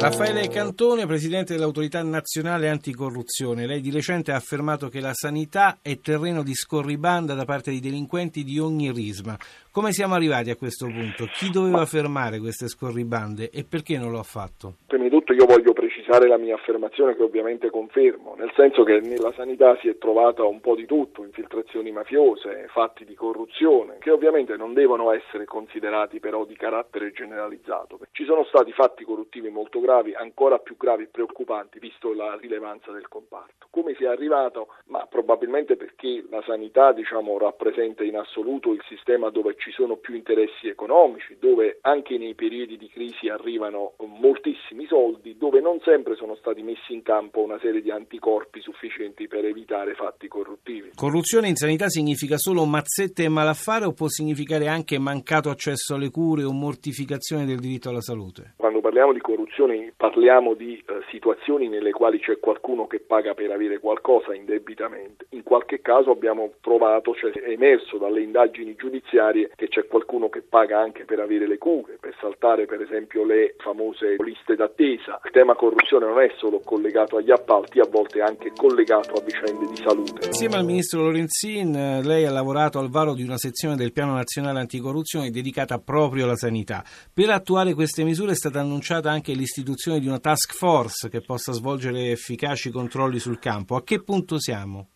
Raffaele Cantone, presidente dell'autorità nazionale anticorruzione. Lei di recente ha affermato che la sanità è terreno di scorribanda da parte di delinquenti di ogni risma. Come siamo arrivati a questo punto? Chi doveva fermare queste scorribande e perché non lo ha fatto? Prima di tutto io voglio precisare la mia affermazione che ovviamente confermo, nel senso che nella sanità si è trovata un po' di tutto, infiltrazioni mafiose, fatti di corruzione, che ovviamente non devono essere considerati però di carattere generalizzato. Ci sono stati fatti corruttivi molto gravi, ancora più gravi e preoccupanti, visto la rilevanza del comparto. Come si è arrivato? Ma probabilmente perché la sanità diciamo, rappresenta in assoluto il sistema dove ci sono più interessi economici, dove anche nei periodi di crisi arrivano moltissimi soldi, dove non sempre sono stati messi in campo una serie di anticorpi sufficienti per evitare fatti corruttivi. Corruzione in sanità significa solo mazzette e malaffare o può significare anche mancato accesso alle cure o mortificazione del diritto alla salute? Quando parliamo di corruzione parliamo di eh, situazioni nelle quali c'è qualcuno che paga per avere qualcosa indebitamente. In qualche caso abbiamo trovato, cioè è emerso dalle indagini giudiziarie che c'è qualcuno che paga anche per avere le cure, per saltare per esempio le famose liste d'attesa. Il tema corruzione non è solo collegato agli appalti, a volte anche collegato a vicende di salute. Insieme al ministro Lorenzin, eh, lei ha lavorato al varo di una sezione del Piano Nazionale Anticorruzione dedicata proprio alla sanità. Per attuare queste misure è stata annunciata anche l'istituzione di una task force che possa svolgere efficaci controlli sul campo. A che punto siamo?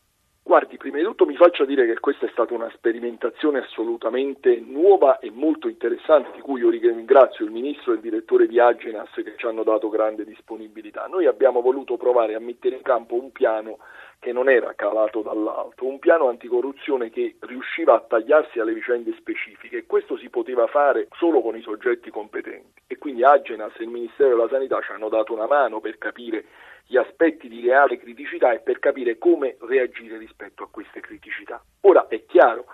Guardi, prima di tutto mi faccio dire che questa è stata una sperimentazione assolutamente nuova e molto interessante, di cui io ringrazio il Ministro e il Direttore di Agenas che ci hanno dato grande disponibilità. Noi abbiamo voluto provare a mettere in campo un piano che non era calato dall'alto, un piano anticorruzione che riusciva a tagliarsi alle vicende specifiche e questo si poteva fare solo con i soggetti competenti quindi Agenas e il Ministero della Sanità ci hanno dato una mano per capire gli aspetti di reale criticità e per capire come reagire rispetto a queste criticità. Ora è chiaro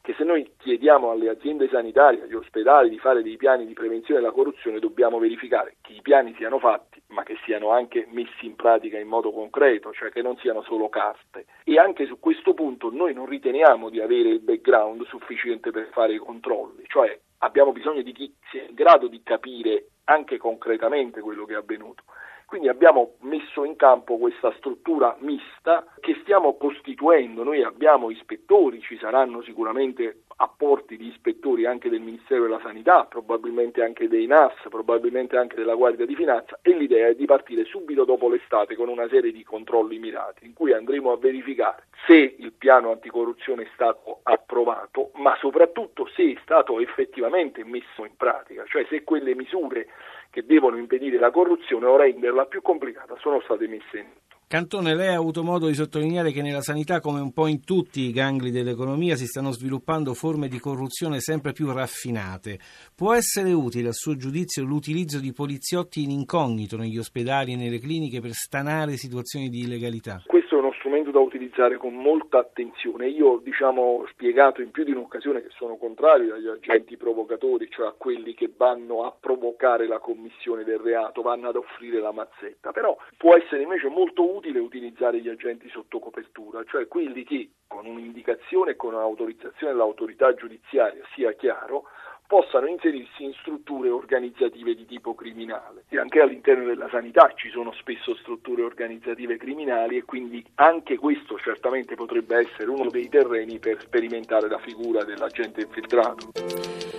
che se noi chiediamo alle aziende sanitarie, agli ospedali di fare dei piani di prevenzione della corruzione, dobbiamo verificare che i piani siano fatti, ma che siano anche messi in pratica in modo concreto, cioè che non siano solo carte. E anche su questo punto noi non riteniamo di avere il background sufficiente per fare i controlli, cioè abbiamo bisogno di chi sia in grado di capire anche concretamente quello che è avvenuto. Quindi abbiamo messo in campo questa struttura mista che stiamo costituendo. Noi abbiamo ispettori, ci saranno sicuramente apporti di ispettori anche del Ministero della Sanità, probabilmente anche dei NAS, probabilmente anche della Guardia di Finanza e l'idea è di partire subito dopo l'estate con una serie di controlli mirati in cui andremo a verificare se il piano anticorruzione è stato approvato, ma soprattutto se è stato effettivamente messo in pratica, cioè se quelle misure che devono impedire la corruzione o renderla più complicata sono state messe in atto. Cantone, lei ha avuto modo di sottolineare che nella sanità, come un po' in tutti i gangli dell'economia, si stanno sviluppando forme di corruzione sempre più raffinate. Può essere utile, a suo giudizio, l'utilizzo di poliziotti in incognito negli ospedali e nelle cliniche per stanare situazioni di illegalità? Strumento da utilizzare con molta attenzione. Io diciamo, ho spiegato in più di un'occasione che sono contrario agli agenti provocatori, cioè a quelli che vanno a provocare la commissione del reato, vanno ad offrire la mazzetta. Però può essere invece molto utile utilizzare gli agenti sotto copertura, cioè quelli che con un'indicazione e con un'autorizzazione dell'autorità giudiziaria, sia chiaro, possano inserirsi in strutture organizzative di tipo criminale. E anche all'interno della sanità ci sono spesso strutture organizzative criminali e quindi anche questo certamente potrebbe essere uno dei terreni per sperimentare la figura dell'agente infiltrato.